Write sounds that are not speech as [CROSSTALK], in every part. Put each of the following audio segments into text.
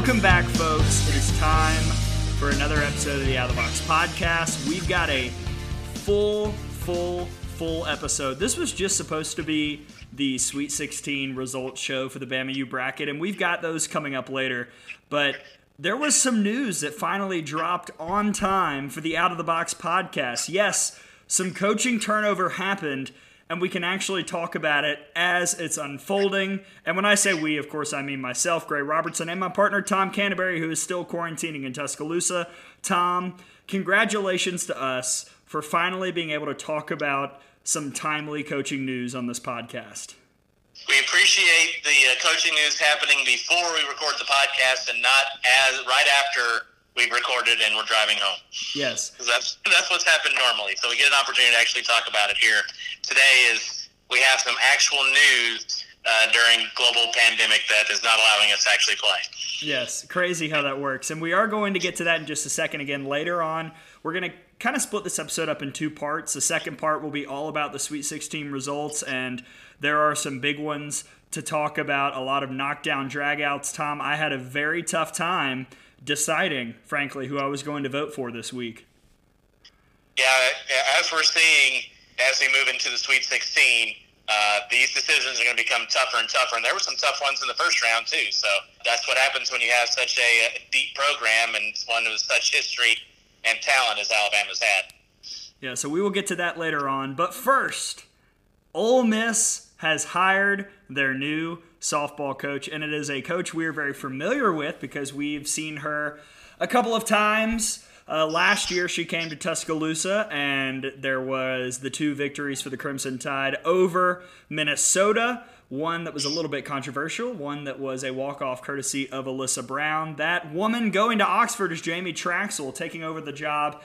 Welcome back, folks. It is time for another episode of the Out of the Box podcast. We've got a full, full, full episode. This was just supposed to be the Sweet 16 results show for the Bama U bracket, and we've got those coming up later. But there was some news that finally dropped on time for the Out of the Box podcast. Yes, some coaching turnover happened and we can actually talk about it as it's unfolding. And when I say we, of course, I mean myself, Gray Robertson, and my partner, Tom Canterbury, who is still quarantining in Tuscaloosa. Tom, congratulations to us for finally being able to talk about some timely coaching news on this podcast. We appreciate the uh, coaching news happening before we record the podcast and not as right after we've recorded and we're driving home. Yes, that's that's what's happened normally. So we get an opportunity to actually talk about it here. Today is we have some actual news uh, during global pandemic that is not allowing us to actually play. Yes, crazy how that works, and we are going to get to that in just a second. Again, later on, we're going to kind of split this episode up in two parts. The second part will be all about the Sweet 16 results, and there are some big ones to talk about. A lot of knockdown dragouts. Tom, I had a very tough time deciding, frankly, who I was going to vote for this week. Yeah, as we're seeing as we move into the Sweet 16, uh, these decisions are going to become tougher and tougher. And there were some tough ones in the first round, too. So that's what happens when you have such a, a deep program and one with such history and talent as Alabama's had. Yeah, so we will get to that later on. But first, Ole Miss has hired their new softball coach, and it is a coach we're very familiar with because we've seen her a couple of times. Uh, last year, she came to Tuscaloosa, and there was the two victories for the Crimson Tide over Minnesota. One that was a little bit controversial, one that was a walk-off courtesy of Alyssa Brown. That woman going to Oxford is Jamie Trachsel, taking over the job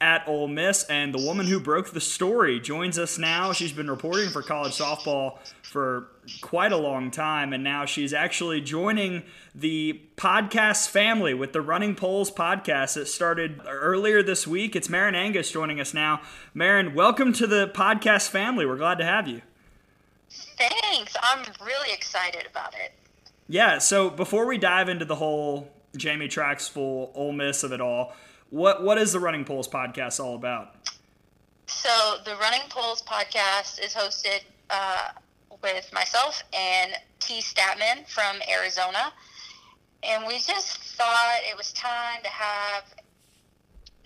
at Ole Miss, and the woman who broke the story joins us now. She's been reporting for college softball for quite a long time, and now she's actually joining the podcast family with the Running Polls podcast that started earlier this week. It's Marin Angus joining us now. Marin, welcome to the podcast family. We're glad to have you. Thanks. I'm really excited about it. Yeah, so before we dive into the whole Jamie Trachsel Ole Miss of it all, what what is the Running Polls podcast all about? So the Running Polls podcast is hosted uh, with myself and T. Statman from Arizona, and we just thought it was time to have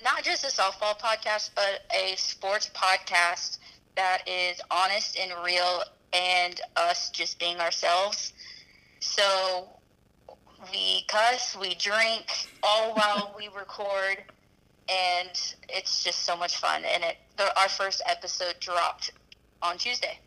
not just a softball podcast, but a sports podcast that is honest and real, and us just being ourselves. So we cuss, we drink, all while we record, and it's just so much fun. And it, the, our first episode dropped on Tuesday.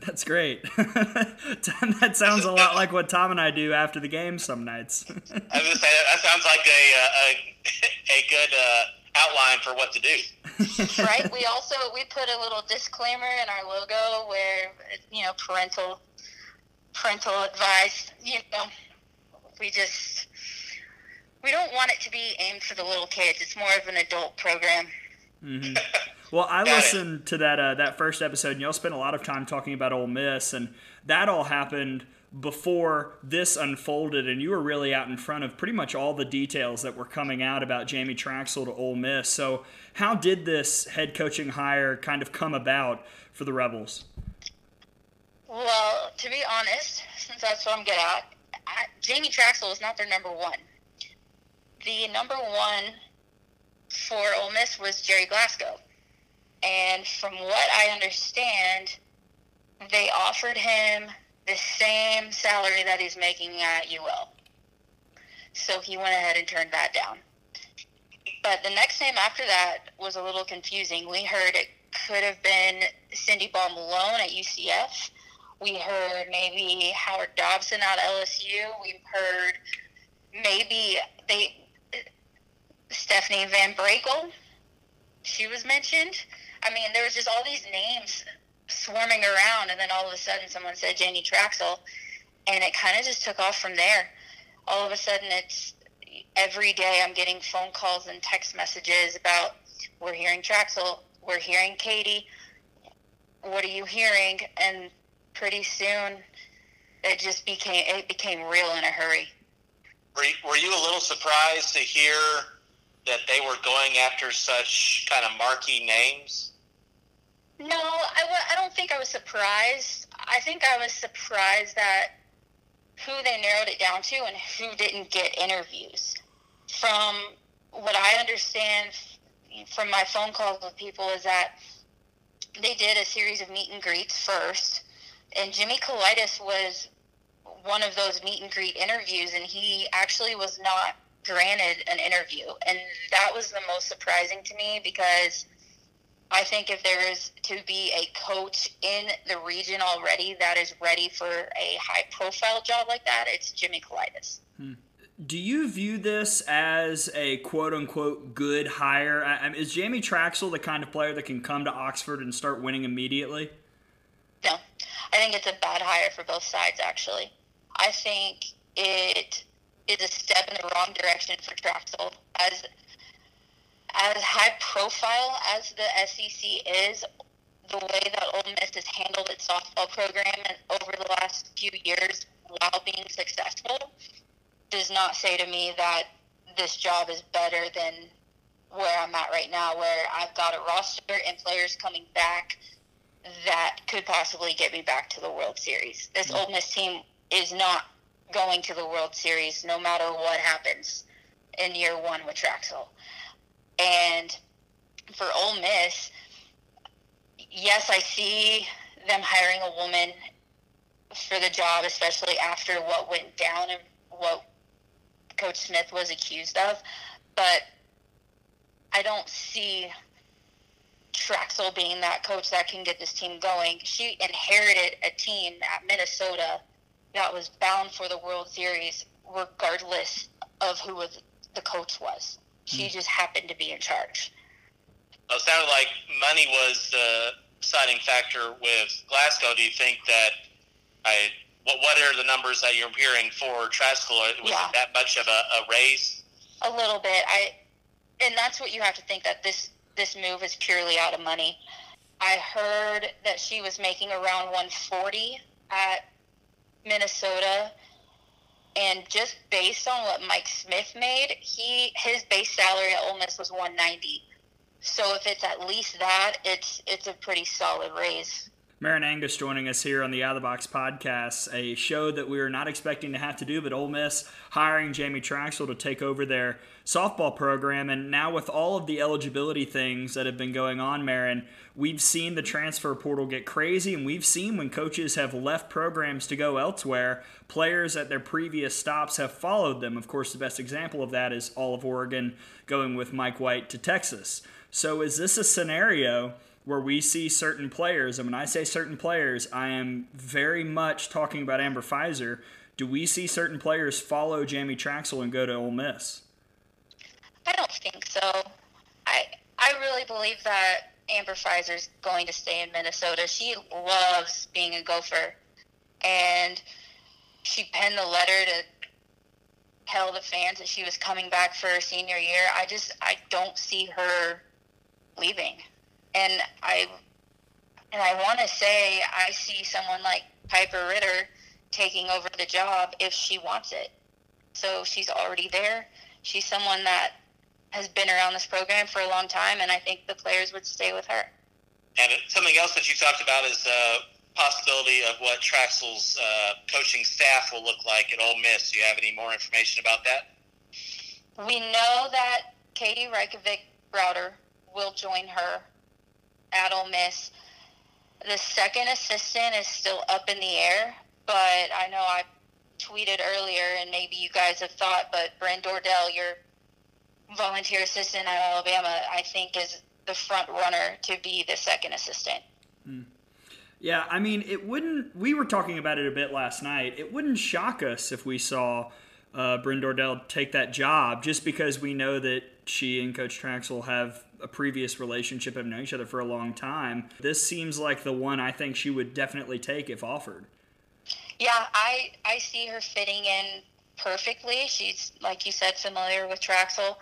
That's great. [LAUGHS] that sounds a lot like what Tom and I do after the game some nights. [LAUGHS] I was gonna say that sounds like a a, [LAUGHS] a good uh, outline for what to do. right. We also we put a little disclaimer in our logo where you know parental parental advice. You know, we just we don't want it to be aimed for the little kids. It's more of an adult program. Mm-hmm. Well, I listened to that uh, that first episode, and y'all spent a lot of time talking about Ole Miss, and that all happened before this unfolded, and you were really out in front of pretty much all the details that were coming out about Jamie Trachsel to Ole Miss. So, how did this head coaching hire kind of come about for the Rebels? Well, to be honest, since that's what I'm good at, I, Jamie Trachsel is not their number one. The number one for Ole Miss was Gerry Glasgow. And from what I understand, they offered him the same salary that he's making at UL. So he went ahead and turned that down. But the next name after that was a little confusing. We heard it could have been Cindy Ball Malone at UCF. We heard maybe Howard Dobson out of LSU. We've heard maybe they Stephanie VanBrakle. She was mentioned. I mean, there was just all these names swarming around, and then all of a sudden, someone said Jamie Trachsel, and it kind of just took off from there. All of a sudden, it's every day I'm getting phone calls and text messages about we're hearing Trachsel, we're hearing Katie, what are you hearing? And pretty soon, it just became it became real in a hurry. Were you, were you a little surprised to hear that they were going after such kind of marquee names? No, I w- I don't think I was surprised. I think I was surprised that who they narrowed it down to and who didn't get interviews. From what I understand from my phone calls with people is that they did a series of meet and greets first, and Jimmy Kaulitis was one of those meet and greet interviews, and he actually was not granted an interview. And that was the most surprising to me because I think if there is to be a coach in the region already that is ready for a high profile job like that, it's Jimmy Kaulitis. Hmm. Do you view this as a quote unquote good hire? I mean, is Jamie Trachsel the kind of player that can come to Oxford and start winning immediately? No. I think it's a bad hire for both sides, actually. I think it is a step in the wrong direction for Trachsel. As as high profile as the SEC is, the way that Ole Miss has handled its softball program over the last few years while being successful does not say to me that this job is better than where I'm at right now, where I've got a roster and players coming back that could possibly get me back to the World Series. This mm-hmm. Ole Miss team is not going to the World Series no matter what happens in year one with Trachsel. And for Ole Miss, yes, I see them hiring a woman for the job, especially after what went down and what Coach Smith was accused of. But I don't see Trachsel being that coach that can get this team going. She inherited a team at Minnesota that was bound for the World Series, regardless of who the coach was. She mm. just happened to be in charge. Well, it sounded like money was the deciding factor with Glasgow. Do you think that I what what are the numbers that you're hearing for Trachsel? Was yeah. it that much of a, a raise? A little bit. I and that's what you have to think that this this move is purely out of money. I heard that she was making around 140 at Minnesota, and just based on what Mike Smith made, he his base salary at Ole Miss was 190. So if it's at least that, it's it's a pretty solid raise. Marin Angus joining us here on the Out of the Box podcast, a show that we were not expecting to have to do, but Ole Miss hiring Jamie Trachsel to take over their softball program. And now, with all of the eligibility things that have been going on, Marin, we've seen the transfer portal get crazy, and we've seen when coaches have left programs to go elsewhere, players at their previous stops have followed them. Of course, the best example of that is all of Oregon going with Mike White to Texas. So, is this a scenario? Where we see certain players, and when I say certain players, I am very much talking about Amber Fiser. Do we see certain players follow Jamie Trachsel and go to Ole Miss? I don't think so. I I really believe that Amber Fiser is going to stay in Minnesota. She loves being a Gopher, and she penned the letter to tell the fans that she was coming back for her senior year. I just I don't see her leaving and I and I want to say I see someone like Piper Ritter taking over the job if she wants it. So she's already there. She's someone that has been around this program for a long time, and I think the players would stay with her. And something else that you talked about is the possibility of what Trachsel's uh, coaching staff will look like at Ole Miss. Do you have any more information about that? We know that Katie Reykjavik Browder will join her at Ole Miss. The second assistant is still up in the air, but I know I tweeted earlier, and maybe you guys have thought, but Bryn Dordell, your volunteer assistant at Alabama, I think is the front runner to be the second assistant. Hmm. Yeah, I mean, it wouldn't. We were talking about it a bit last night. It wouldn't shock us if we saw uh, Bryn Dordell take that job, just because we know that she and Coach Trachsel have a previous relationship, have known each other for a long time. This seems like the one I think she would definitely take if offered. Yeah, I I see her fitting in perfectly. She's like you said, familiar with Trachsel.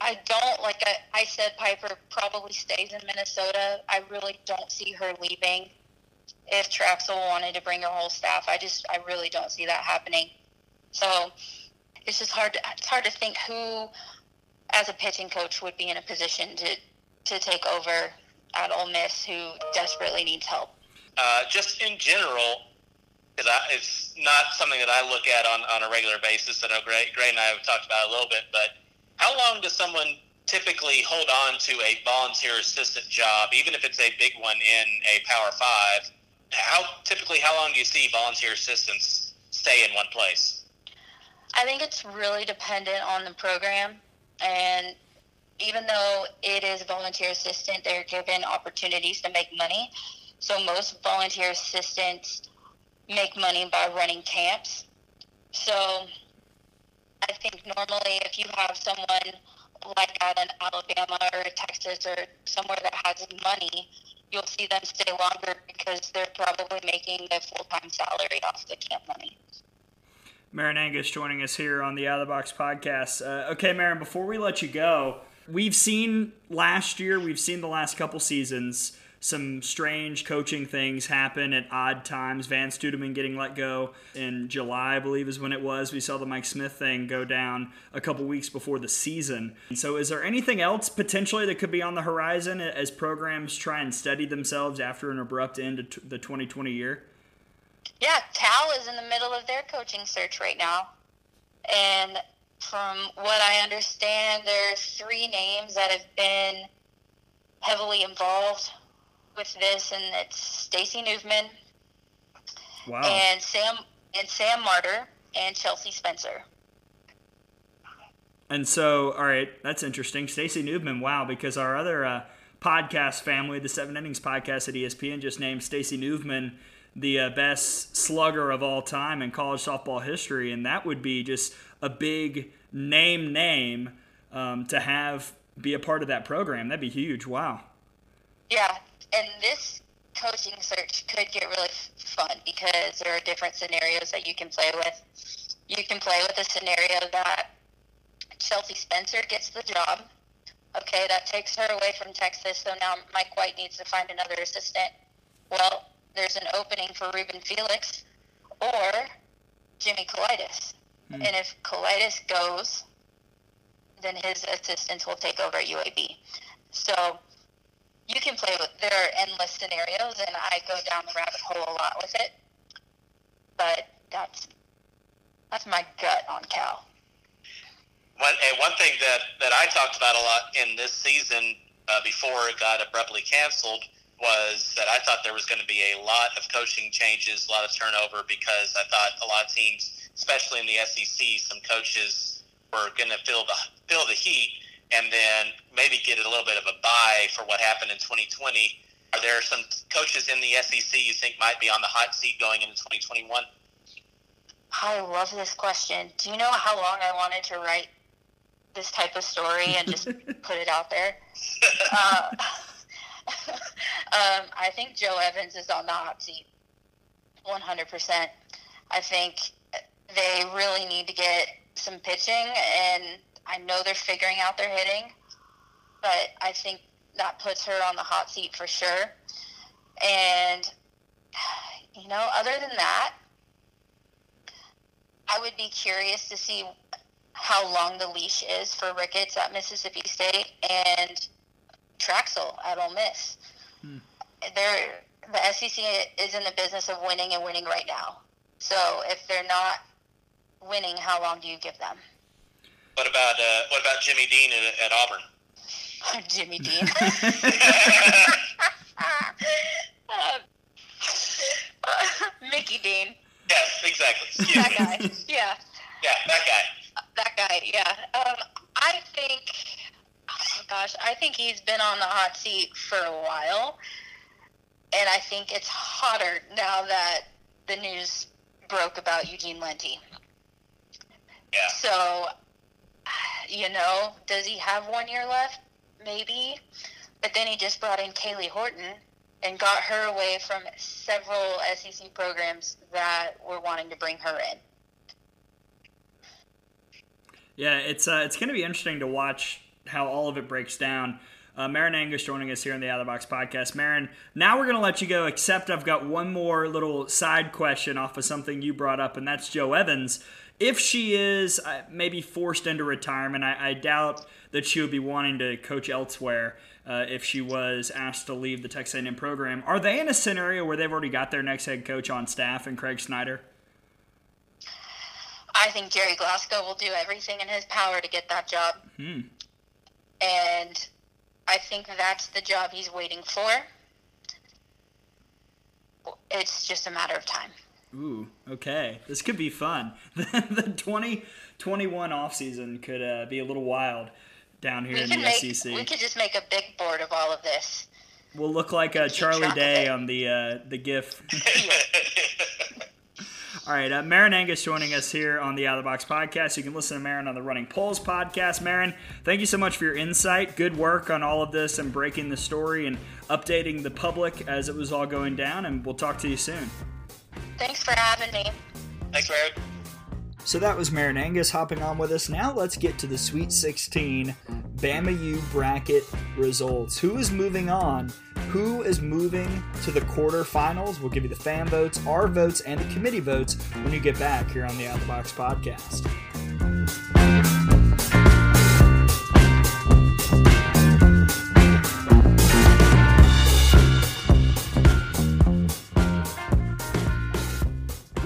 I don't like I, I said Piper probably stays in Minnesota. I really don't see her leaving. If Trachsel wanted to bring her whole staff, I just I really don't see that happening. So it's just hard to it's hard to think who as a pitching coach would be in a position to to take over at Ole Miss who desperately needs help. Uh, just in general, because it's not something that I look at on, on a regular basis. I know Gray, Gray and I have talked about a little bit, but how long does someone typically hold on to a volunteer assistant job, even if it's a big one in a Power Five? How typically, how long do you see volunteer assistants stay in one place? I think it's really dependent on the program, and even though it is volunteer assistant, they're given opportunities to make money. So most volunteer assistants make money by running camps. So I think normally if you have someone like at an Alabama or Texas or somewhere that has money, you'll see them stay longer because they're probably making their full time salary off the camp money. Marin Angus joining us here on the Out of the Box podcast. Uh, okay, Marin, before we let you go, we've seen last year, we've seen the last couple seasons some strange coaching things happen at odd times. Vann Stuedeman getting let go in July, I believe, is when it was. We saw the Mike Smith thing go down a couple weeks before the season. So, is there anything else potentially that could be on the horizon as programs try and steady themselves after an abrupt end to the 2020 year? Yeah, Cal is in the middle of their coaching search right now. And from what I understand, there are three names that have been heavily involved with this, and it's Stacy Nuveman, wow. and Sam and Sam Marder and Chelsea Spencer. And so, all right, that's interesting. Stacy Nuveman, wow, because our other uh, podcast family, the Seven Innings podcast at ESPN, just named Stacy Nuveman the uh, best slugger of all time in college softball history, and that would be just a big name name um, to have be a part of that program. That'd be huge. Wow. Yeah, and this coaching search could get really fun because there are different scenarios that you can play with. You can play with a scenario that Chelsea Spencer gets the job. Okay, that takes her away from Texas, so now Mike White needs to find another assistant. Well, there's an opening for Ruben Felix or Jimmy Kaulitis. Hmm. And if Kaulitis goes, then his assistants will take over at UAB. So you can play with there are endless scenarios and I go down the rabbit hole a lot with it. But that's that's my gut on Cal. One and one thing that, that I talked about a lot in this season uh, before it got abruptly canceled was that I thought there was going to be a lot of coaching changes, a lot of turnover because I thought a lot of teams, especially in the SEC, some coaches were going to feel the feel the heat and then maybe get a little bit of a buy for what happened in 2020. Are there some coaches in the SEC you think might be on the hot seat going into 2021? I love this question. Do you know how long I wanted to write this type of story and just [LAUGHS] put it out there? [LAUGHS] Uh, [LAUGHS] um, I think Jo Evans is on the hot seat, 100%. I think they really need to get some pitching and I know they're figuring out their hitting, but I think that puts her on the hot seat for sure. And, [SIGHS] you know, other than that, I would be curious to see how long the leash is for Ricketts at Mississippi State and Trachsel at Ole Miss. Hmm. They're, the SEC is in the business of winning and winning right now. So if they're not winning, how long do you give them? What about uh, what about Jimmy Dean at, at Auburn? [LAUGHS] Jimmy [LAUGHS] Dean. Uh, [LAUGHS] Mickey Dean. Yes, exactly. Excuse That me. guy. Yeah. Yeah, that guy. That guy, yeah. Um, I think, gosh, I think he's been on the hot seat for a while. And I think it's hotter now that the news broke about Eugene Lenti. Yeah. So, you know, does he have one year left? Maybe. But then he just brought in Kaylee Horton and got her away from several SEC programs that were wanting to bring her in. Yeah, it's uh, it's going to be interesting to watch how all of it breaks down. Uh, Marin Angus joining us here on the Out of the Box podcast. Marin, now we're going to let you go, except I've got one more little side question off of something you brought up, and that's Jo Evans. If she is uh, maybe forced into retirement, I, I doubt that she would be wanting to coach elsewhere uh, if she was asked to leave the Texas A&M program. Are they in a scenario where they've already got their next head coach on staff and Craig Snyder? I think Gerry Glasgow will do everything in his power to get that job. And I think that's the job he's waiting for. It's just a matter of time. Ooh, okay. This could be fun. [LAUGHS] the 2021 offseason could uh, be a little wild down here We in the make SEC. we could just make a big board of all of this. We'll look like uh, keep Charlie Day on the uh, the GIF. [LAUGHS] [LAUGHS] Yeah. All right, uh, Marin Angus joining us here on the Out of the Box podcast. You can listen to Marin on the Running Polls podcast. Marin, thank you so much for your insight. Good work on all of this and breaking the story and updating the public as it was all going down. And we'll talk to you soon. Thanks for having me. Thanks, Mary. So that was Marin Angus hopping on with us. Now let's get to the Sweet 16 Bama U bracket results. Who is moving on? Who is moving to the quarterfinals? We'll give you the fan votes, our votes, and the committee votes when you get back here on the Out of the Box podcast.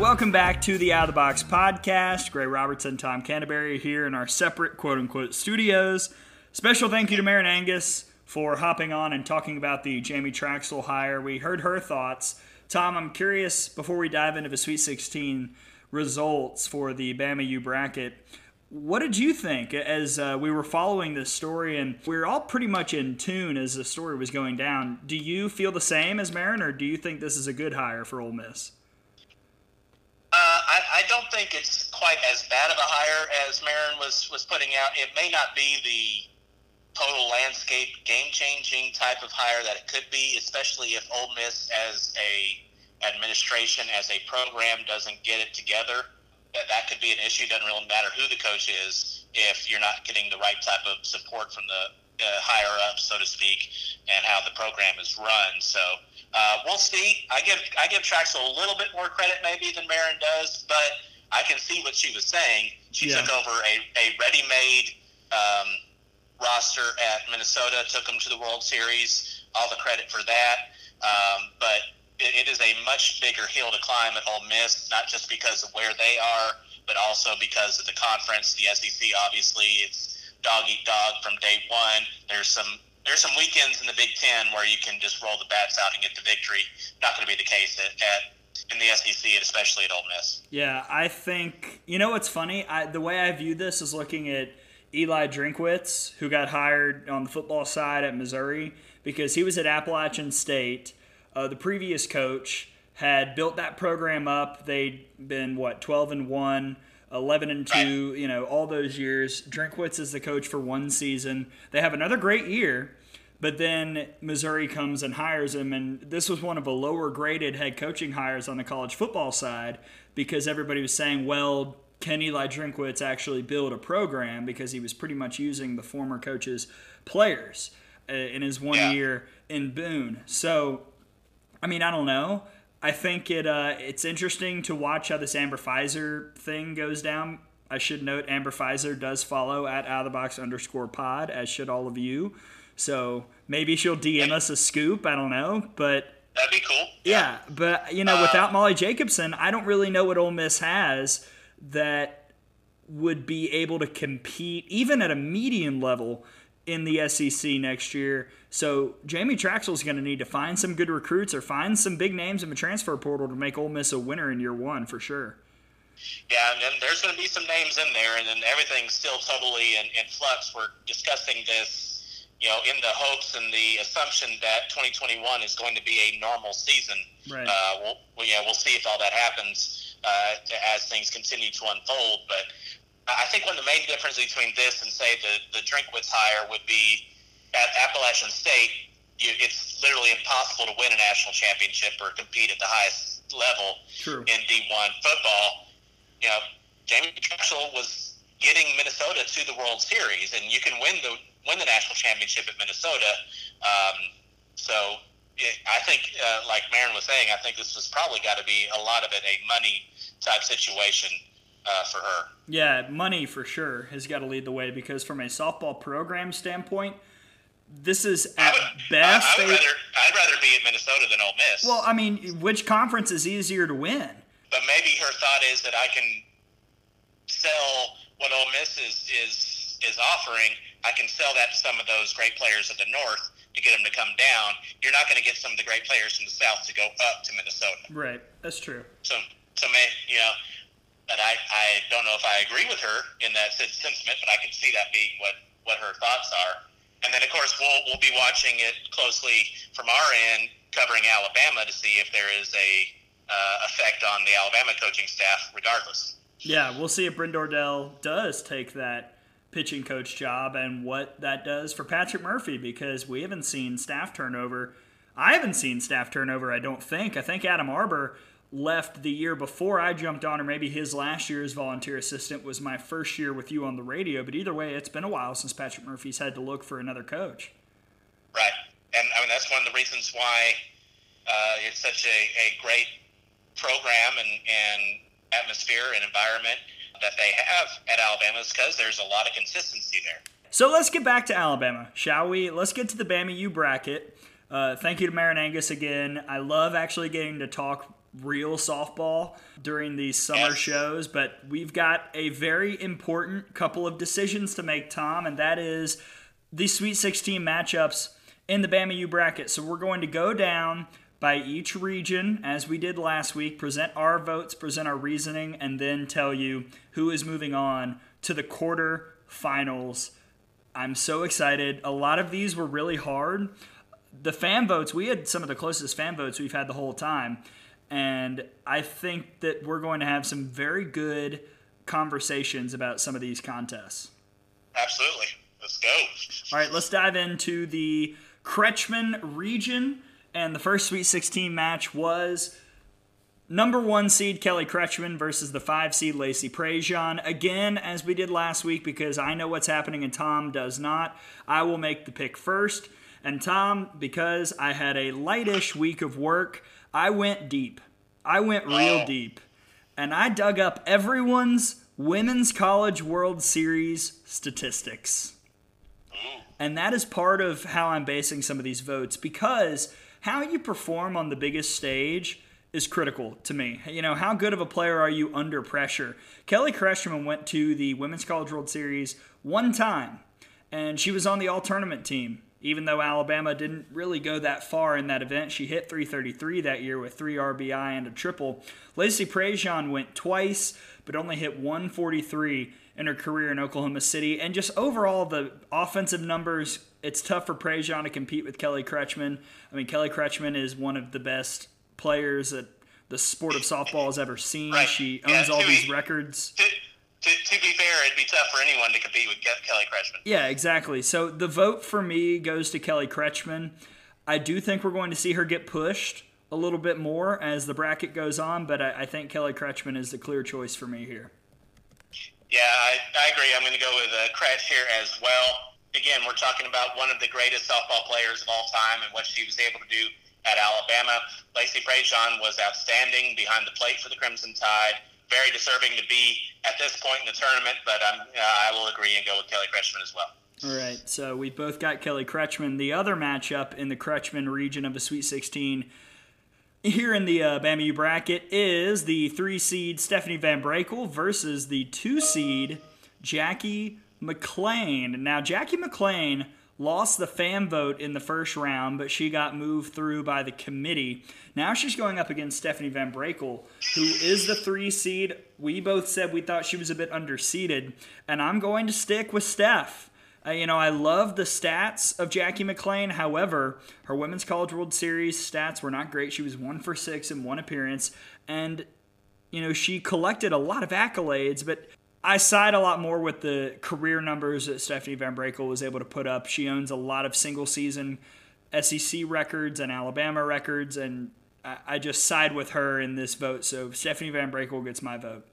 Welcome back to the Out of the Box podcast. Gray Robertson, Tom Canterbury here in our separate quote unquote studios. Special thank you to Marin Angus for hopping on and talking about the Jamie Trachsel hire. We heard her thoughts. Tom, I'm curious before we dive into the Sweet 16 results for the Bama U bracket. What did you think as uh, we were following this story and we are all pretty much in tune as the story was going down? Do you feel the same as Marin, or do you think this is a good hire for Ole Miss? Uh, I, I don't think it's quite as bad of a hire as Marin was, was putting out. It may not be the total landscape game changing type of hire that it could be, especially if Ole Miss as a administration, as a program doesn't get it together. That, that could be an issue. Doesn't really matter who the coach is if you're not getting the right type of support from the uh, higher up, so to speak, and how the program is run. So uh, we'll see. I give I give Trachsel a little bit more credit maybe than Marin does, but I can see what she was saying. She Yeah. took over a, a ready-made um, roster at Minnesota, took them to the World Series. All the credit for that. Um, but it, it is a much bigger hill to climb at Ole Miss, not just because of where they are, but also because of the conference, the SEC. Obviously, it's dog eat dog from day one. There's some there's some weekends in the Big Ten where you can just roll the bats out and get the victory. Not going to be the case at, at in the SEC, and especially at Ole Miss. Yeah, I think you know what's funny. I, the way I view this is looking at Eli Drinkwitz, who got hired on the football side at Missouri because he was at Appalachian State. Uh, the previous coach had built that program up. They'd been what twelve and one. 11 and 2, you know, all those years. Drinkwitz is the coach for one season. They have another great year, but then Missouri comes and hires him, and this was one of the lower graded head coaching hires on the college football side because everybody was saying, well, can Eli Drinkwitz actually build a program because he was pretty much using the former coach's players uh, in his one Yeah. year in Boone. So, I mean, I don't know. I think it uh, it's interesting to watch how this Amber Fiser thing goes down. I should note Amber Fiser does follow at out of the box underscore pod, as should all of you. So maybe she'll DM us a scoop. I don't know, but That'd be cool. yeah, but you know, without Molly Jacobson, I don't really know what Ole Miss has that would be able to compete, even at a median level, in the SEC next year. So Jamie Trachsel is going to need to find some good recruits or find some big names in the transfer portal to make Ole Miss a winner in year one for sure. Yeah, and then there's going to be some names in there, and then everything's still totally in, in flux. We're discussing this, you know, in the hopes and the assumption that 2021 is going to be a normal season. Right. Uh, we'll, well, yeah, we'll see if all that happens uh, as things continue to unfold. But I think one of the main differences between this and say the the Drinkwitz hire would be at Appalachian State. You, it's literally impossible to win a national championship or compete at the highest level True. in D1 football you know, Jamie Trachsel was getting Minnesota to the World Series, and you can win the win the national championship at Minnesota. Um, so I think, uh, like Marin was saying, I think this was probably got to be a lot of it a money type situation uh, for her. Yeah, money for sure has got to lead the way because from a softball program standpoint, this is at I would, best. I, I would rather I'd rather be at Minnesota than Ole Miss. well, I mean, which conference is easier to win? but maybe her thought is that I can sell what Ole Miss is is is offering. I can sell that to some of those great players of the North to get them to come down. You're not going to get some of the great players from the South to go up to Minnesota. Right, that's true. So, so may, you know, but I, I don't know if I agree with her in that sentiment, but I can see that being what, what her thoughts are. And then, of course, we'll, we'll be watching it closely from our end, covering Alabama to see if there is a uh, effect on the Alabama coaching staff, regardless. Yeah, we'll see if Bryn Dordell does take that pitching coach job and what that does for Patrick Murphy because we haven't seen staff turnover. I haven't seen staff turnover, I don't think. I think Adam Arbor left the year before I jumped on, or maybe his last year as volunteer assistant was my first year with you on the radio. But either way, it's been a while since Patrick Murphy's had to look for another coach. Right. And I mean, that's one of the reasons why uh, it's such a, a great program and, and atmosphere and environment that they have at Alabama is because there's a lot of consistency there. So let's get back to Alabama, shall we? Let's get to the Bama U bracket. Uh, thank you to Marin Angus again. I love actually getting to talk real softball during these summer shows, but we've got a very important couple of decisions to make, Tom, and that is the Sweet 16 matchups in the Bama U bracket. So we're going to go down by each region as we did last week, present our votes, present our reasoning, and then tell you who is moving on to the quarter finals. I'm so excited. A lot of these were really hard. The fan votes, we had some of the closest fan votes we've had the whole time. And I think that we're going to have some very good conversations about some of these contests. Absolutely. Let's go. All right, let's dive into the Kretschman region. And the first Sweet 16 match was number one seed Kelly Kretschman versus the five seed Lacey Prejean. Again, as we did last week, because I know what's happening and Tom does not, I will make the pick first. And Tom, because I had a lightish week of work, I went deep. I went real deep. And I dug up everyone's Women's College World Series statistics. Mm-hmm. And that is part of how I'm basing some of these votes because how you perform on the biggest stage is critical to me. You know, how good of a player are you under pressure? Kelly Kretschman went to the Women's College World Series one time, and she was on the all tournament team. Even though Alabama didn't really go that far in that event, she hit 333 that year with three RBI and a triple. Lacey Prejean went twice, but only hit 143 in her career in Oklahoma City. And just overall, the offensive numbers, it's tough for Prejean to compete with Kelly Kretschman. I mean, Kelly Kretschman is one of the best players that the sport of softball has ever seen. Right. She Yeah, owns all these be- records. To, to be fair, it'd be tough for anyone to compete with Ke- Kelly Kretschman. Yeah, exactly. So the vote for me goes to Kelly Kretschman. I do think we're going to see her get pushed a little bit more as the bracket goes on, but I, I think Kelly Kretschman is the clear choice for me here. Yeah, I, I agree. I'm going to go with uh, Kretsch here as well. Again, we're talking about one of the greatest softball players of all time and what she was able to do at Alabama. Lacey Prejean was outstanding behind the plate for the Crimson Tide. Very deserving to be at this point in the tournament, but uh, I will agree and go with Kelly Kretschman as well. All right, so we both got Kelly Kretschman. The other matchup in the Kretschman region of the Sweet 16 here in the uh, Bama U bracket is the three seed Stephanie VanBrakle versus the two seed Jackie McLean. Now, Jackie McLean lost the fan vote in the first round, but she got moved through by the committee. Now she's going up against Stephanie VanBrakle, who is the three seed. We both said we thought she was a bit underseeded, and I'm going to stick with Steph. Uh, you know, I love the stats of Jackie McLean. However, her Women's College World Series stats were not great. She was one for six in one appearance, and you know she collected a lot of accolades, but I side a lot more with the career numbers that Stephanie VanBrakle was able to put up. She owns a lot of single season SEC records and Alabama records, and I, just side with her in this vote. So Stephanie VanBrakle gets my vote.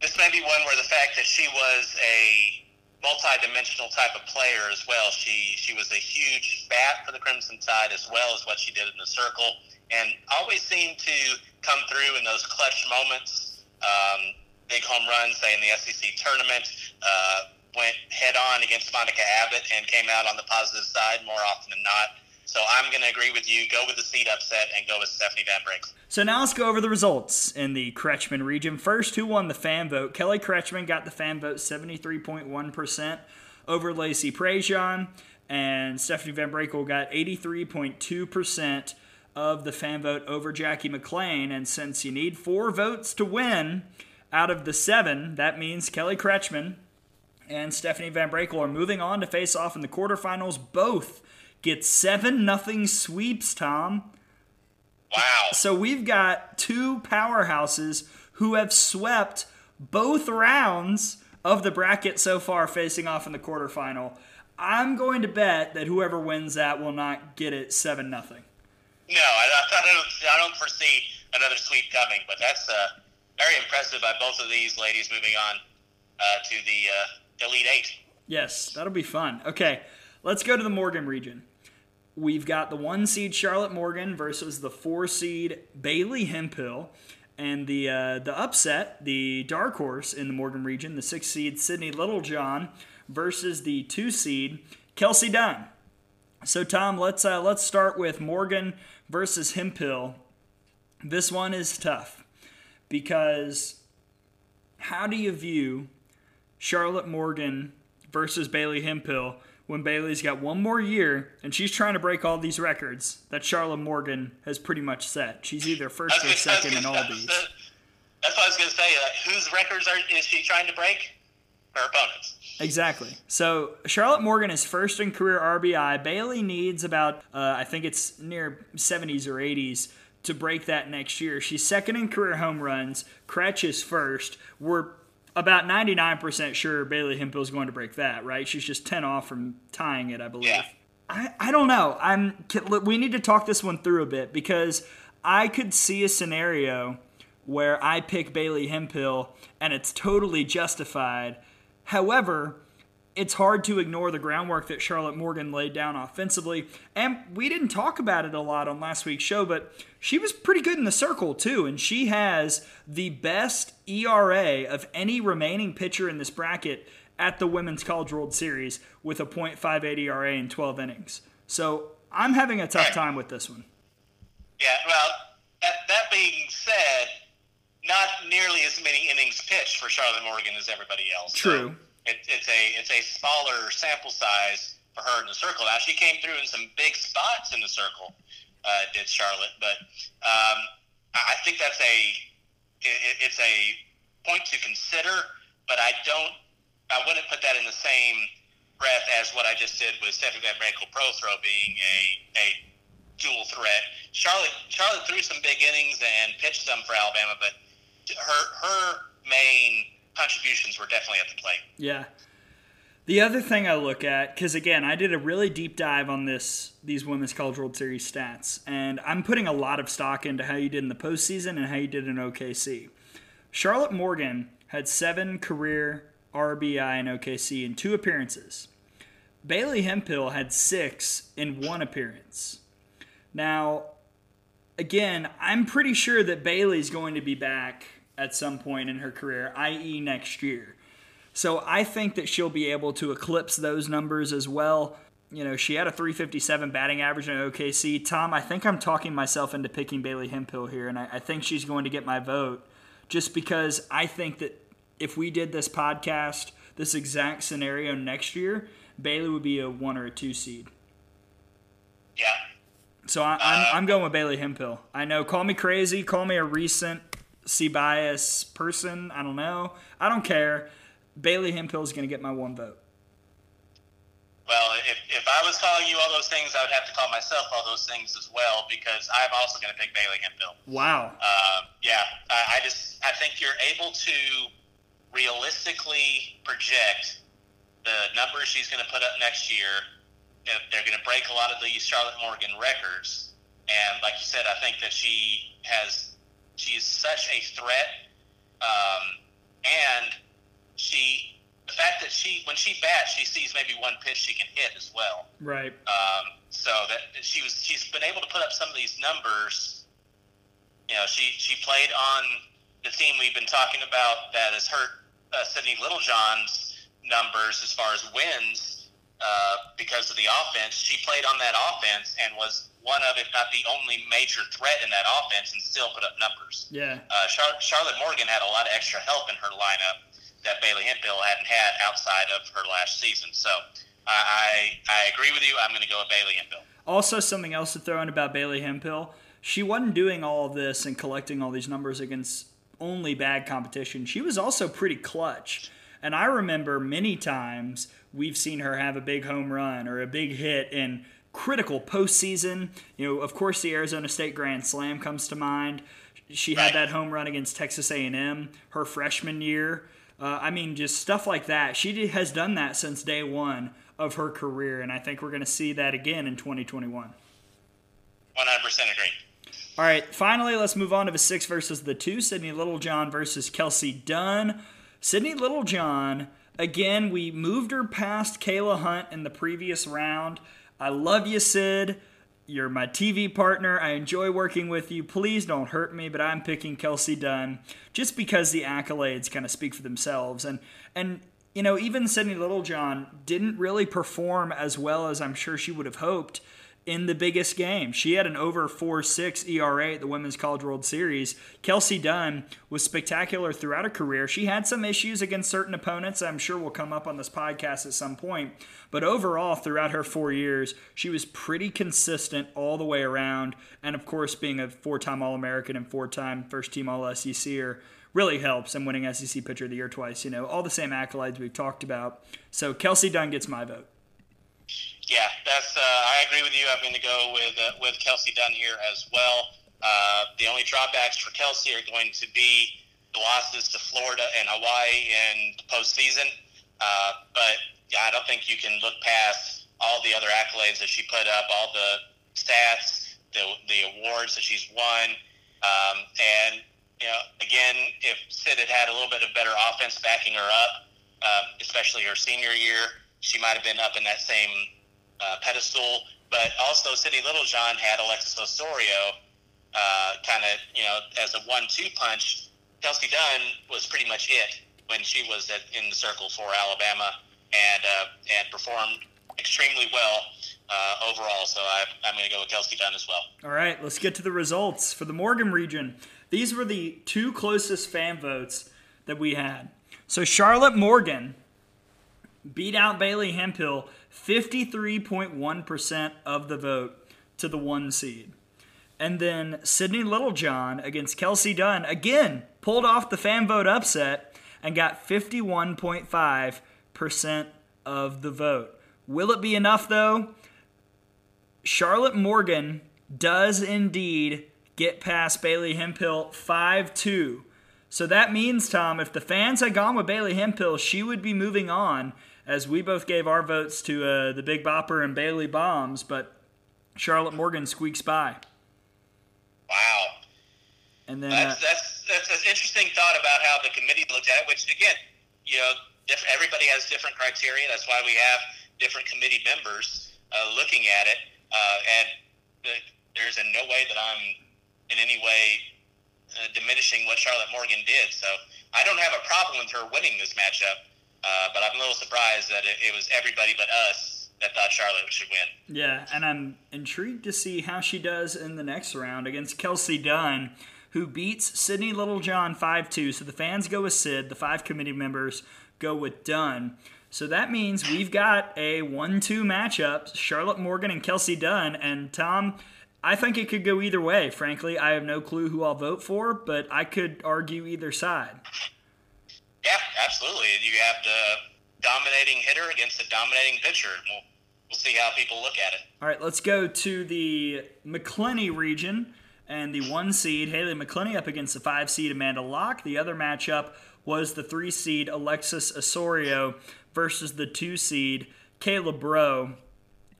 This may be one where the fact that she was a multi-dimensional type of player as well. She she was a huge bat for the Crimson Tide as well as what she did in the circle, and always seemed to come through in those clutch moments. Um, big home runs, say in the SEC tournament. Uh, went head on against Monica Abbott and came out on the positive side more often than not. So I'm going to agree with you. Go with the seed upset and go with Stephanie VanBrakle. So now let's go over the results in the Kretschman region. First, who won the fan vote? Kelly Kretschman got the fan vote 73.1% over Lacey Prejean, and Stephanie VanBrakle got 83.2% of the fan vote over Jackie McLean. And since you need four votes to win, out of the seven, that means Kelly Kretschman and Stephanie VanBrakle are moving on to face off in the quarterfinals. Both get 7 nothing sweeps, Tom. Wow. So we've got two powerhouses who have swept both rounds of the bracket so far facing off in the quarterfinal. I'm going to bet that whoever wins that will not get it 7 nothing. No, I, I, don't, I don't foresee another sweep coming, but that's uh, very impressive by both of these ladies moving on uh, to the uh, Elite Eight. Yes, that'll be fun. Okay, let's go to the Morgan region. We've got the one seed Charlotte Morgan versus the four seed Bailey Hemphill. And the uh, the upset, the dark horse in the Morgan region, the six seed Sydney Littlejohn versus the two seed Kelsey Dunn. So Tom, let's uh, let's start with Morgan versus Hemphill. This one is tough because how do you view Charlotte Morgan versus Bailey Hemphill when Bailey's got one more year and she's trying to break all these records that Charlotte Morgan has pretty much set? She's either first or second in all these. That's what I was going to say. Uh, whose records are is she trying to break? Her opponents. Exactly. So Charlotte Morgan is first in career RBI. Bailey needs about, uh, I think it's near 70s or 80s to break that next year. She's second in career home runs. Kretsch is first. We're about 99% sure Bailey Hemphill is going to break that, right? She's just 10 off from tying it, I believe. Yeah. I, I don't know. I'm we need to talk this one through a bit because I could see a scenario where I pick Bailey Hemphill and it's totally justified. However, it's hard to ignore the groundwork that Charlotte Morgan laid down offensively. And we didn't talk about it a lot on last week's show, but she was pretty good in the circle, too. And she has the best ERA of any remaining pitcher in this bracket at the Women's College World Series with a .58 ERA in 12 innings. So I'm having a tough time with this one. Yeah, well, that, that being said, not nearly as many innings pitched for Charlotte Morgan as everybody else. True. So it, it's a it's a smaller sample size for her in the circle. Now she came through in some big spots in the circle, uh, did Charlotte, but um, I think that's a it, it's a point to consider. But I don't I wouldn't put that in the same breath as what I just did with Stephanie VanBrakle Prothro being a a dual threat. Charlotte Charlotte threw some big innings and pitched some for Alabama, but her her main contributions were definitely at the plate. Yeah. The other thing I look at, because again, I did a really deep dive on this these Women's College World Series stats, and I'm putting a lot of stock into how you did in the postseason and how you did in OKC. Charlotte Morgan had seven career RBI in OKC in two appearances. Bailey Hemphill had six in one appearance. Now, again, I'm pretty sure that Bailey's going to be back at some point in her career, i.e., next year. So I think that she'll be able to eclipse those numbers as well. You know, she had a 357 batting average in OKC. Tom, I think I'm talking myself into picking Bailey Hemphill here, and I, I think she's going to get my vote just because I think that if we did this podcast, this exact scenario next year, Bailey would be a one or a two seed. Yeah. So I, I'm, I'm going with Bailey Hemphill. I know, call me crazy, call me a recent C bias person. I don't know. I don't care. Bailey Hemphill is going to get my one vote. Well, if, if I was calling you all those things, I would have to call myself all those things as well because I'm also going to pick Bailey Hemphill. Wow. Uh, yeah, I, I just I think you're able to realistically project the numbers she's going to put up next year. If They're going to break a lot of these Charlotte Morgan records, and like you said, I think that she has she's such a threat, um, and she the fact that she when she bats she sees maybe one pitch she can hit as well. Right. Um, so that she was she's been able to put up some of these numbers. You know, she she played on the team we've been talking about that has hurt uh, Sydney Littlejohn's numbers as far as wins uh, because of the offense. She played on that offense and was one of, if not the only major threat in that offense, and still put up numbers. Yeah. Uh, Char- Charlotte Morgan had a lot of extra help in her lineup that Bailey Hemphill hadn't had outside of her last season. So I I agree with you. I'm going to go with Bailey Hemphill. Also, something else to throw in about Bailey Hemphill. She wasn't doing all of this and collecting all these numbers against only bad competition. She was also pretty clutch. And I remember many times we've seen her have a big home run or a big hit in critical postseason. You know, of course, the Arizona State Grand Slam comes to mind. She had that home run against Texas A&M her freshman year. Uh, I mean, just stuff like that. She did, has done that since day one of her career, and I think we're going to see that again in 2021. 100% agree. All right, finally, let's move on to the six versus the two. Sydney Littlejohn versus Kelsey Dunn. Sydney Littlejohn, again, we moved her past Kaila Hunt in the previous round. I love you, Sid. You're my TV partner. I enjoy working with you. Please don't hurt me, but I'm picking Kelsey Dunn just because the accolades kind of speak for themselves. And and you know, even Sydney Littlejohn didn't really perform as well as I'm sure she would have hoped in the biggest game. She had an over 4 6 ERA at the Women's College World Series. Kelsey Dunn was spectacular throughout her career. She had some issues against certain opponents, I'm sure will come up on this podcast at some point. But overall, throughout her four years, she was pretty consistent all the way around. And of course, being a four time All American and four time first team All SECer really helps and winning SEC Pitcher of the Year twice. You know, all the same accolades we've talked about. So Kelsey Dunn gets my vote. Yeah, that's. Uh, I agree with you. I'm going to go with uh, with Kelsey Dunn here as well. Uh, the only drawbacks for Kelsey are going to be the losses to Florida and Hawaii in the postseason. Uh, but yeah, I don't think you can look past all the other accolades that she put up, all the stats, the the awards that she's won, um, and you know, again, if Sid had had a little bit of better offense backing her up, um, especially her senior year, she might have been up in that same uh, pedestal. But also, Sydney Littlejohn had Alexis Osorio uh, kind of, you know, as a one-two punch. Kelsey Dunn was pretty much it when she was at, in the circle for Alabama and uh, and performed extremely well uh, overall. So I, I'm going to go with Kelsey Dunn as well. All right, let's get to the results for the Morgan region. These were the two closest fan votes that we had. So Charlotte Morgan beat out Bailey Hemphill 53.1% of the vote to the one seed. And then Sydney Littlejohn against Kelsey Dunn again pulled off the fan vote upset and got 51.5% of the vote. Will it be enough though? Charlotte Morgan does indeed get past Bailey Hemphill 5 2. So that means, Tom, if the fans had gone with Bailey Hemphill, she would be moving on, as we both gave our votes to uh, the Big Bopper and Bailey Bombs, but Charlotte Morgan squeaks by. Wow. And then, That's, uh, that's that's an interesting thought about how the committee looked at it. Which again, you know, diff- everybody has different criteria. That's why we have different committee members uh, looking at it. Uh, and the, there's in no way that I'm in any way uh, diminishing what Charlotte Morgan did. So I don't have a problem with her winning this matchup. Uh, but I'm a little surprised that it, it was everybody but us that thought Charlotte should win. Yeah, and I'm intrigued to see how she does in the next round against Kelsey Dunn, who beats Sydney Littlejohn 5 2. So the fans go with Sid, the five committee members go with Dunn. So that means we've got a 1 2 matchup Charlotte Morgan and Kelsey Dunn. And Tom, I think it could go either way. Frankly, I have no clue who I'll vote for, but I could argue either side. Yeah, absolutely. You have the dominating hitter against a dominating pitcher. We'll, we'll see how people look at it. All right, let's go to the McClenny region and the one seed Haley McClenny up against the five seed Amanda Locke. The other matchup was the three seed Alexis Osorio versus the two seed Kayla Braud.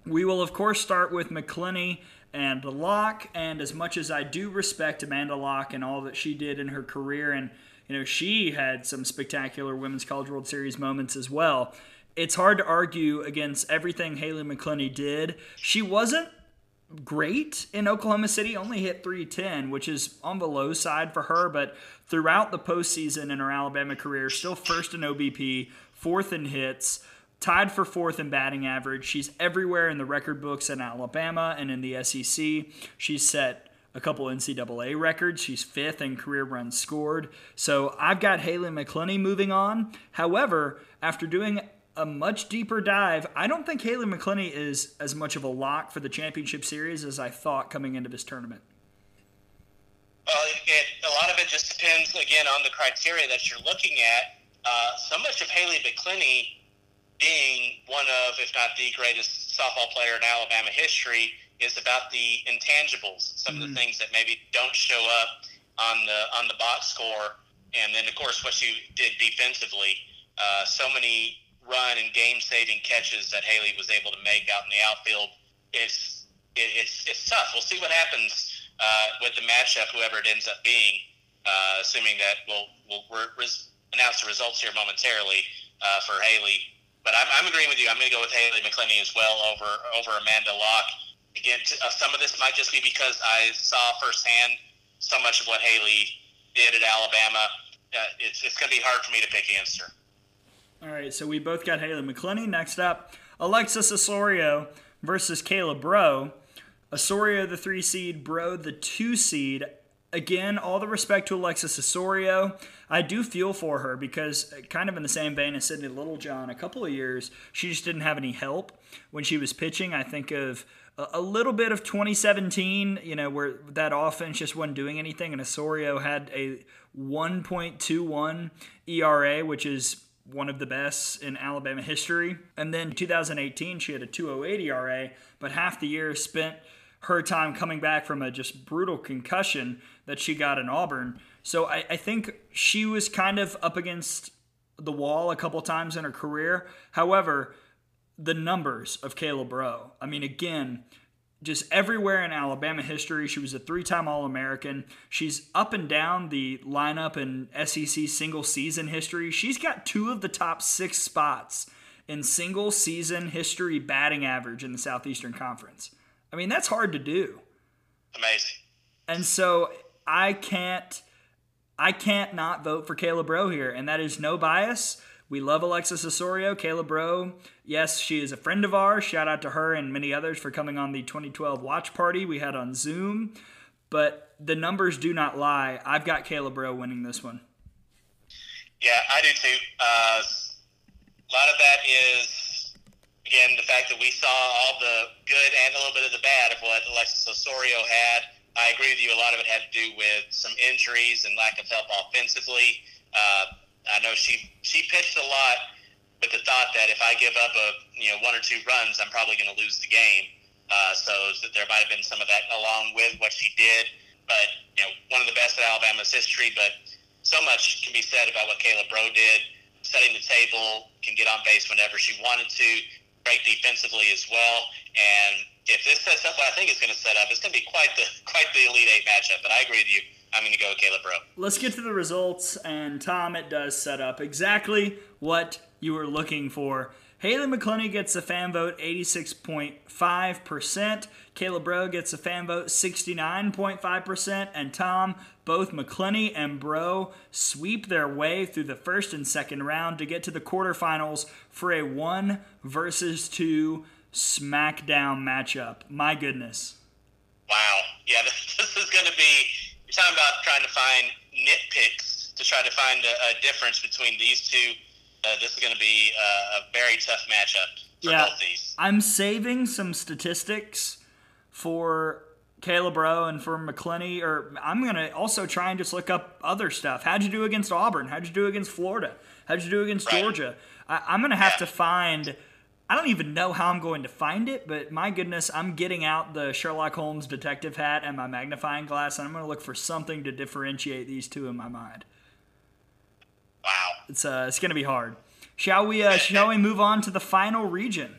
We will, of course, start with McClenny and Locke. And as much as I do respect Amanda Locke and all that she did in her career, and you know she had some spectacular Women's College World Series moments as well. It's hard to argue against everything Haley McClenny did. She wasn't great in Oklahoma City, only hit 310, which is on the low side for her, but throughout the postseason in her Alabama career, still first in OBP, fourth in hits, tied for fourth in batting average. She's everywhere in the record books in Alabama and in the SEC. She's set a couple NCAA records. She's fifth in career runs scored. So I've got Haley McClenny moving on. However, after doing a much deeper dive, I don't think Haley McClenny is as much of a lock for the championship series as I thought coming into this tournament. Well, it, a lot of it just depends, again, on the criteria that you're looking at. Uh, so much of Haley McClenny being one of, if not the greatest softball player in Alabama history, is about the intangibles, some mm-hmm. of the mm-hmm. things that maybe don't show up on the on the box score, and then of course what you did defensively. Uh, so many run and game saving catches that Haley was able to make out in the outfield. It's it, it's it's tough. We'll see what happens uh, with the matchup, whoever it ends up being. Uh, assuming that we'll we'll res- announce the results here momentarily uh, for Haley. But I'm, I'm agreeing with you. I'm going to go with Haley McClenny as well over over Amanda Locke. Again, uh, some of this might just be because I saw firsthand so much of what Haley did at Alabama. Uh, it's it's going to be hard for me to pick against her. All right, so we both got Haley McClenny. Next up, Alexis Osorio versus Kayla Braud. Osorio, the three seed, Braud, the two seed. Again, all the respect to Alexis Osorio. I do feel for her because, uh, kind of in the same vein as Sydney Littlejohn, a couple of years, she just didn't have any help when she was pitching. I think of a little bit of 2017, you know, where that offense just wasn't doing anything, and Osorio had a 1.21 ERA, which is one of the best in Alabama history. And then 2018, she had a 208 ERA, but half the year spent her time coming back from a just brutal concussion that she got in Auburn. So I, I think she was kind of up against the wall a couple times in her career. However, the numbers of Kayla Braud, I mean, again, just everywhere in Alabama history. She was a three time All American. She's up and down the lineup in SEC single season history. She's got two of the top six spots in single season history batting average in the Southeastern Conference. I mean, that's hard to do. Amazing. And so I can't. I can't not vote for Kayla Braud here, and that is no bias. We love Alexis Osorio, Kayla Braud. Yes, she is a friend of ours. Shout out to her and many others for coming on the 2012 watch party we had on Zoom. But the numbers do not lie. I've got Kayla Braud winning this one. Yeah, I do too. Uh, a lot of that is, again, the fact that we saw all the good and a little bit of the bad of what Alexis Osorio had. I agree with you. A lot of it had to do with some injuries and lack of help offensively. Uh, I know she she pitched a lot with the thought that if I give up a you know one or two runs, I'm probably going to lose the game. Uh, so there might have been some of that along with what she did. But you know, one of the best in Alabama's history. But so much can be said about what Kayla Braud did, setting the table, can get on base whenever she wanted to, great defensively as well. And if this sets up what I think it's going to set up, it's going to be quite the quite the elite eight matchup. But I agree with you. I'm going to go with Kayla Braud. Let's get to the results. And Tom, it does set up exactly what you were looking for. Haley McClenny gets a fan vote 86.5%. Kayla Braud gets a fan vote 69.5%. And Tom, both McClenny and Braud sweep their way through the first and second round to get to the quarterfinals for a one versus two SmackDown matchup. My goodness. Wow. Yeah, [LAUGHS] this, this is going to be you're talking about trying to find nitpicks to try to find a, a difference between these two uh, this is going to be a, a, very tough matchup for yeah, both these. I'm saving some statistics for Kayla Braud and for McClenny, or I'm going to also try and just look up other stuff. How'd you do against Auburn? How'd you do against Florida? How'd you do against right. Georgia? I, am going to have yeah. to find. I don't even know how I'm going to find it, but my goodness, I'm getting out the Sherlock Holmes detective hat and my magnifying glass, and I'm going to look for something to differentiate these two in my mind. Wow, it's uh, it's going to be hard. Shall we? Uh, shall we move on to the final region?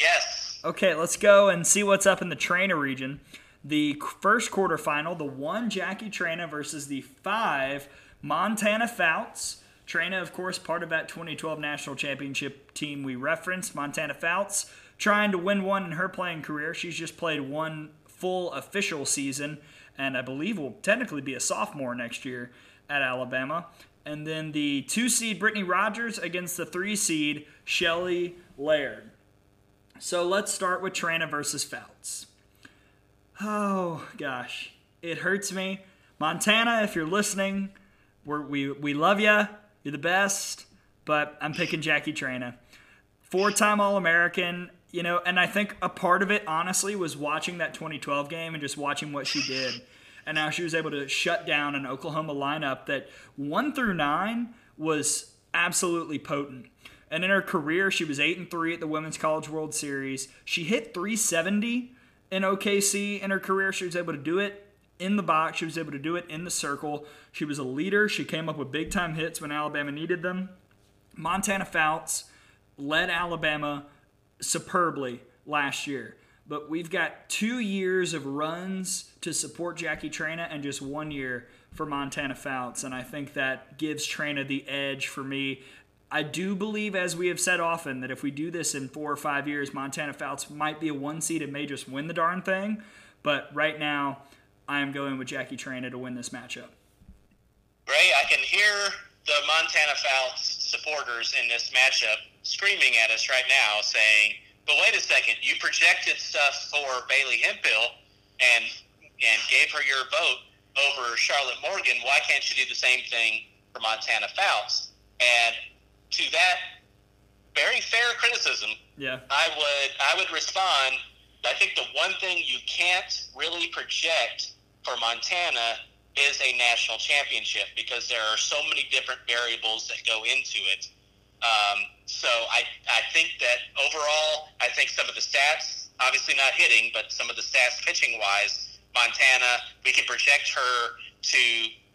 Yes. Okay, let's go and see what's up in the Traina region. The first quarterfinal, the one Jackie Traina versus the five Montana Fouts. Traina, of course, part of that 2012 national championship team we referenced. Montana Fouts trying to win one in her playing career. She's just played one full official season, and I believe will technically be a sophomore next year at Alabama. And then the two seed Brittany Rogers against the three seed Shelly Laird. So let's start with Traina versus Fouts. Oh gosh, it hurts me. Montana, if you're listening, we're, we we love you. You're the best. But I'm picking Jackie Traina, four-time All-American. You know, and I think a part of it, honestly, was watching that 2012 game and just watching what she did and now she was able to shut down an Oklahoma lineup that one through nine was absolutely potent. And in her career, she was eight and three at the Women's College World Series. She hit 370 in OKC in her career. She was able to do it in the box. She was able to do it in the circle. She was a leader. She came up with big time hits when Alabama needed them. Montana Fouts led Alabama superbly last year but we've got two years of runs to support Jackie Traina and just one year for Montana Fouts. And I think that gives Traina the edge for me. I do believe, as we have said often, that if we do this in four or five years, Montana Fouts might be a one seed and may just win the darn thing. But right now, I am going with Jackie Traina to win this matchup. Ray, I can hear the Montana Fouts supporters in this matchup screaming at us right now saying, but wait a second, you projected stuff for Bailey Hemphill and and gave her your vote over Charlotte Morgan. Why can't you do the same thing for Montana Fouts? And to that very fair criticism, yeah, I would I would respond. I think the one thing you can't really project for Montana is a national championship because there are so many different variables that go into it. Um, so I, I think that overall, I think some of the stats, obviously not hitting, but some of the stats pitching wise, Montana, we can project her to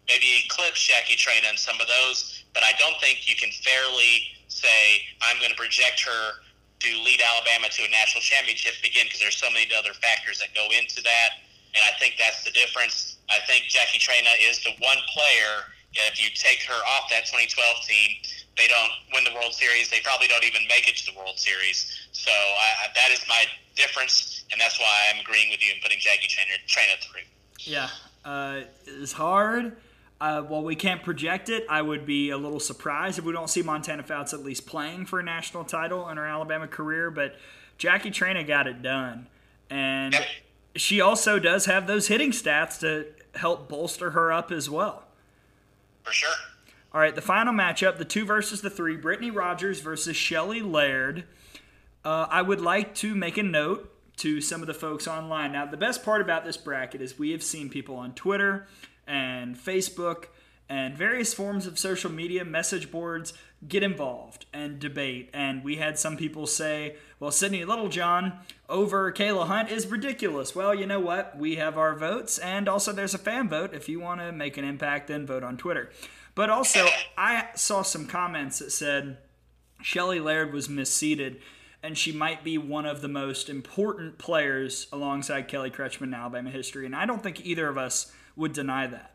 maybe eclipse Jackie Traina and some of those, but I don't think you can fairly say I'm going to project her to lead Alabama to a national championship again because there's so many other factors that go into that, and I think that's the difference. I think Jackie Traina is the one player. that If you take her off that 2012 team, they don't win the World Series. They probably don't even make it to the World Series. So I, that is my difference, and that's why I'm agreeing with you and putting Jackie Traina, Traina through. Yeah, uh, it's hard. Uh, while we can't project it, I would be a little surprised if we don't see Montana Fouts at least playing for a national title in her Alabama career. But Jackie Traina got it done, and yep. She also does have those hitting stats to help bolster her up as well. For sure. All right, the final matchup, the two versus the three, Brittany Rogers versus Shelly Laird. Uh, I would like to make a note to some of the folks online. Now, the best part about this bracket is we have seen people on Twitter and Facebook and various forms of social media message boards get involved and debate. And we had some people say, well, Sydney Littlejohn over Kaila Hunt is ridiculous. Well, you know what? We have our votes, and also there's a fan vote. If you want to make an impact, then vote on Twitter. But also, I saw some comments that said Shelly Laird was misseeded, and she might be one of the most important players alongside Kelly Kretschman in Alabama history. And I don't think either of us would deny that.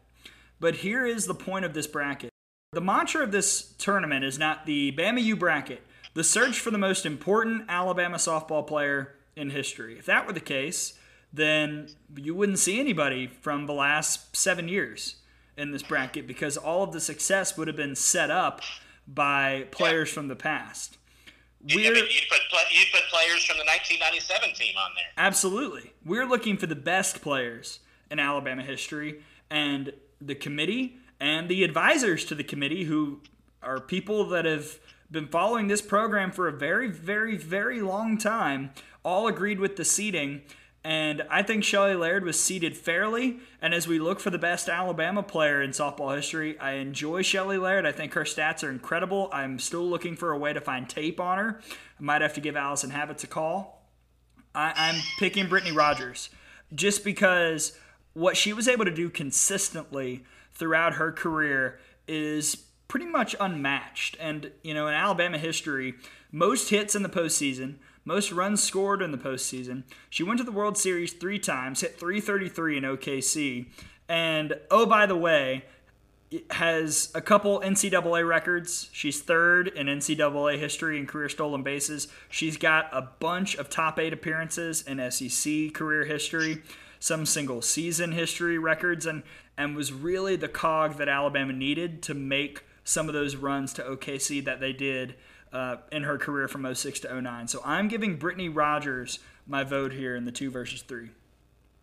But here is the point of this bracket. The mantra of this tournament is not the Bama U bracket, the search for the most important Alabama softball player in history. If that were the case, then you wouldn't see anybody from the last seven years in this bracket because all of the success would have been set up by players yeah. from the past. We're, you put, you put players from the 1997 team on there. Absolutely. We're looking for the best players in Alabama history, and the committee and the advisors to the committee, who are people that have been following this program for a very, very, very long time, all agreed with the seeding. And I think Shelly Laird was seeded fairly. And as we look for the best Alabama player in softball history, I enjoy Shelly Laird. I think her stats are incredible. I'm still looking for a way to find tape on her. I might have to give Allison Habits a call. I, I'm picking Brittany Rogers just because what she was able to do consistently throughout her career is pretty much unmatched. And, you know, in Alabama history, most hits in the postseason, most runs scored in the postseason. She went to the World Series three times, hit 333 in OKC. And, oh, by the way, has a couple NCAA records. She's third in NCAA history in career stolen bases. She's got a bunch of top eight appearances in SEC career history, some single season history records, and, and was really the cog that Alabama needed to make some of those runs to OKC that they did uh, in her career from 06 to 09. So I'm giving Brittany Rogers my vote here in the two versus three.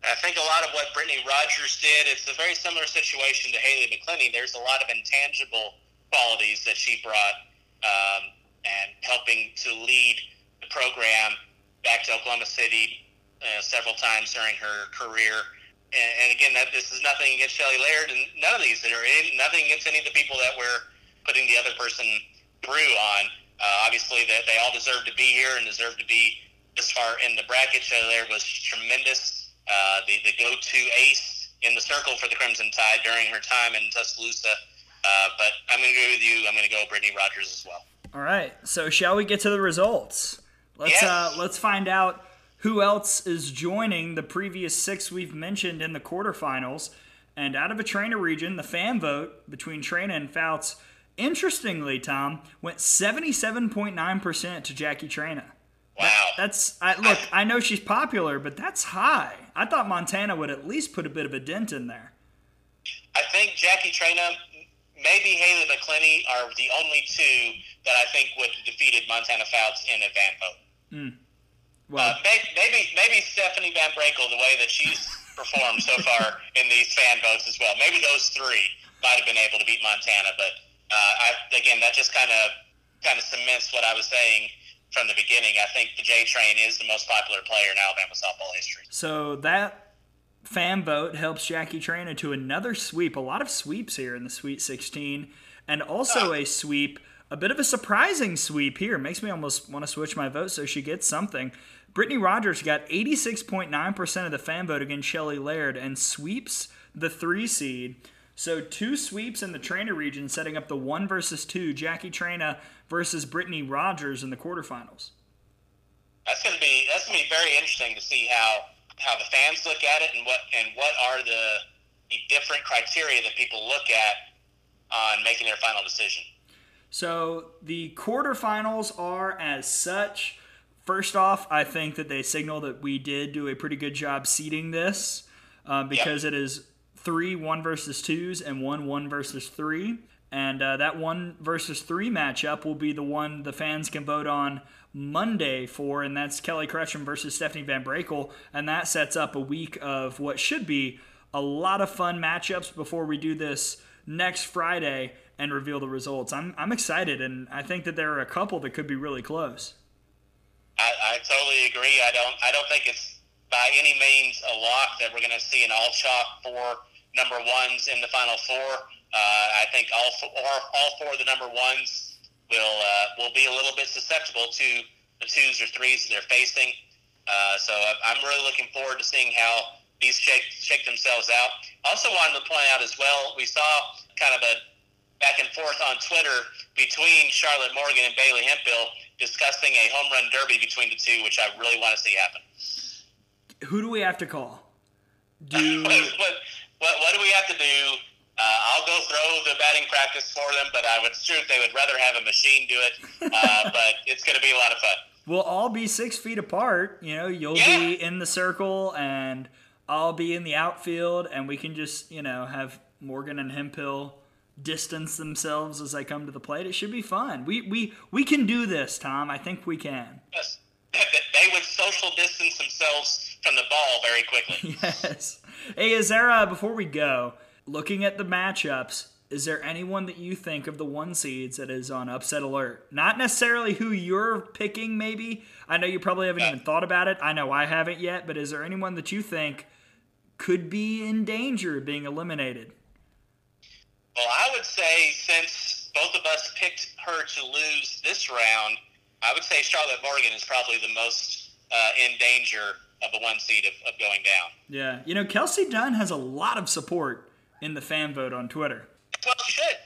I think a lot of what Brittany Rogers did, it's a very similar situation to Haley McClenny. There's a lot of intangible qualities that she brought um, and helping to lead the program back to Oklahoma City uh, several times during her career. And, and again, that this is nothing against Shelly Laird, and none of these that are in, nothing against any of the people that we're putting the other person through on. Uh, obviously, that they all deserve to be here and deserve to be this far in the bracket. Shelly Laird was tremendous uh, the, the go-to ace in the circle for the Crimson Tide during her time in Tuscaloosa. Uh, but I'm going to go with you. I'm going to go Brittany Rogers as well. All right. So shall we get to the results? Let's yes. uh, let's find out who else is joining the previous six we've mentioned in the quarterfinals. And out of a Traina region, the fan vote between Traina and Fouts, interestingly, Tom, went 77.9% to Jackie Traina. Wow. That, that's I, look. I know she's popular, but that's high. I thought Montana would at least put a bit of a dent in there. I think Jackie Traina, maybe Haley McClenny are the only two that I think would have defeated Montana Fouts in a van vote. Mm. Well, uh, maybe maybe Stephanie VanBrakle, the way that she's [LAUGHS] performed so far in these fan votes as well. Maybe those three might have been able to beat Montana, but uh, I, again, that just kind of kind of cements what I was saying from the beginning. I think the J Train is the most popular player in Alabama softball history. So that fan vote helps Jackie Traina to another sweep. A lot of sweeps here in the Sweet 16, and also uh, a sweep, a bit of a surprising sweep here. Makes me almost want to switch my vote so she gets something. Brittany Rogers got 86.9% of the fan vote against Shelly Laird and sweeps the three seed. So two sweeps in the Traina region, setting up the one versus two. Jackie Traina versus Brittany Rogers in the quarterfinals. That's gonna be that's gonna be very interesting to see how how the fans look at it and what and what are the, the different criteria that people look at on making their final decision. So the quarterfinals are as such. First off, I think that they signal that we did do a pretty good job seeding this uh, because yep. it is three one versus twos and one one versus three. And uh, that one versus three matchup will be the one the fans can vote on Monday for, and that's Kelly Kretschman versus Stephanie VanBrakle. And that sets up a week of what should be a lot of fun matchups before we do this next Friday and reveal the results. I'm, I'm excited, and I think that there are a couple that could be really close. I, I totally agree. I don't I don't think it's by any means a lock that we're going to see an all chalk four number ones in the final four. Uh, I think all four, all four of the number ones will uh, will be a little bit susceptible to the twos or threes that they're facing. Uh, so I'm really looking forward to seeing how these shake shake themselves out. Also wanted to point out as well, we saw kind of a back and forth on Twitter between Charlotte Morgan and Bailey Hemphill discussing a home run derby between the two, which I really want to see happen. Who do we have to call? [LAUGHS] Do what, what, what, what do we have to do? Uh, I'll go throw the batting practice for them, but I would sure they would rather have a machine do it. [LAUGHS] Uh, but it's going to be a lot of fun. We'll all be six feet apart. You know, you'll yeah. be in the circle, and I'll be in the outfield, and we can just you know have Morgan and Hemphill distance themselves as they come to the plate. It should be fun. We we we can do this, Tom. I think we can. Yes, [LAUGHS] they would social distance themselves from the ball very quickly. [LAUGHS] yes. Hey, Azara, before we go, looking at the matchups, is there anyone that you think of the one seeds that is on upset alert? Not necessarily who you're picking, maybe. I know you probably haven't even thought about it. I know I haven't yet, but is there anyone that you think could be in danger of being eliminated? Well, I would say since both of us picked her to lose this round, I would say Charlotte Morgan is probably the most uh, in danger of a one seed of, of going down. Yeah, you know, Kelsey Dunn has a lot of support in the fan vote on Twitter. Well, she should.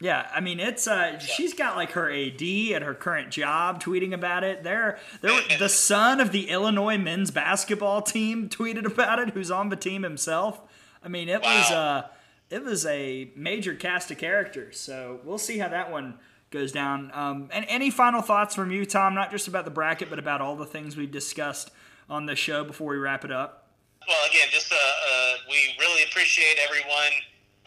Yeah, I mean it's uh she's got like her AD at her current job tweeting about it. There there [LAUGHS] the son of the Illinois men's basketball team [LAUGHS] tweeted about it who's on the team himself. I mean it was uh it was a major cast of characters. So we'll see how that one goes down. Um and any final thoughts from you Tom not just about the bracket but about all the things we've discussed on the show before we wrap it up? Well, again, just uh, uh we really appreciate everyone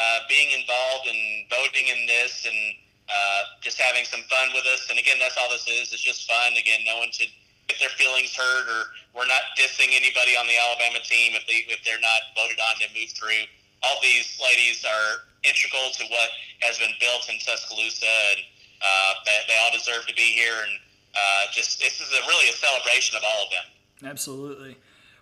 uh, being involved and voting in this and uh, just having some fun with us. And again, that's all this is. It's just fun. Again, no one should get their feelings hurt or we're not dissing anybody on the Alabama team if they if they're not voted on to move through. All these ladies are integral to what has been built in Tuscaloosa, and uh, they, they all deserve to be here. And uh, just this is a, really a celebration of all of them. Absolutely.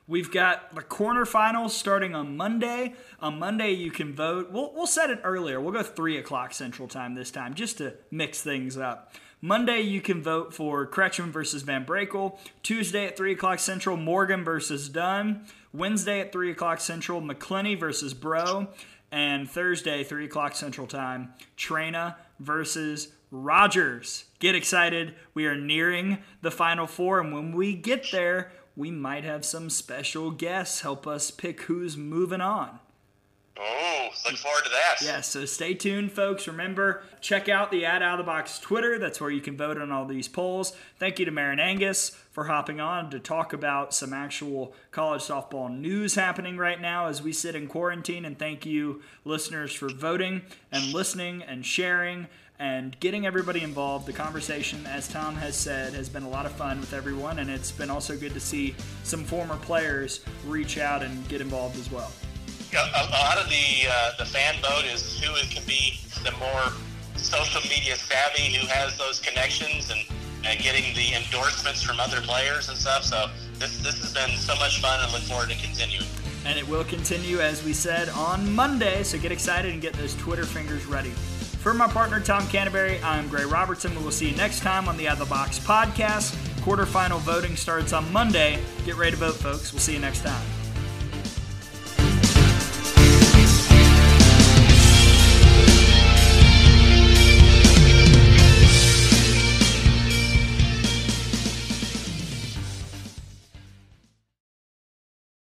We've got the quarterfinals starting on Monday. On Monday, you can vote. We'll, we'll set it earlier. We'll go 3 o'clock Central Time this time just to mix things up. Monday, you can vote for Kretschman versus VanBrakle. Tuesday at 3 o'clock Central, Morgan versus Dunn. Wednesday at 3 o'clock Central, McClenny versus Braud. And Thursday, 3 o'clock Central Time, Traina versus Rogers. Get excited. We are nearing the Final Four. And when we get there, we might have some special guests help us pick who's moving on. Oh, look forward to that. Yeah, so stay tuned, folks. Remember, check out the Ad Out of the Box Twitter. That's where you can vote on all these polls. Thank you to Marin Angus for hopping on to talk about some actual college softball news happening right now as we sit in quarantine. And thank you, listeners, for voting and listening and sharing and getting everybody involved. The conversation, as Tom has said, has been a lot of fun with everyone, and it's been also good to see some former players reach out and get involved as well. A, a lot of the uh, the fan vote is who can be the more social media savvy, who has those connections, and, and getting the endorsements from other players and stuff. So this this has been so much fun, and look forward to continuing. And it will continue, as we said, on Monday. So get excited and get those Twitter fingers ready. For my partner, Tom Canterbury, I'm Gray Robertson. We will see you next time on the Out of the Box podcast. Quarterfinal voting starts on Monday. Get ready to vote, folks. We'll see you next time.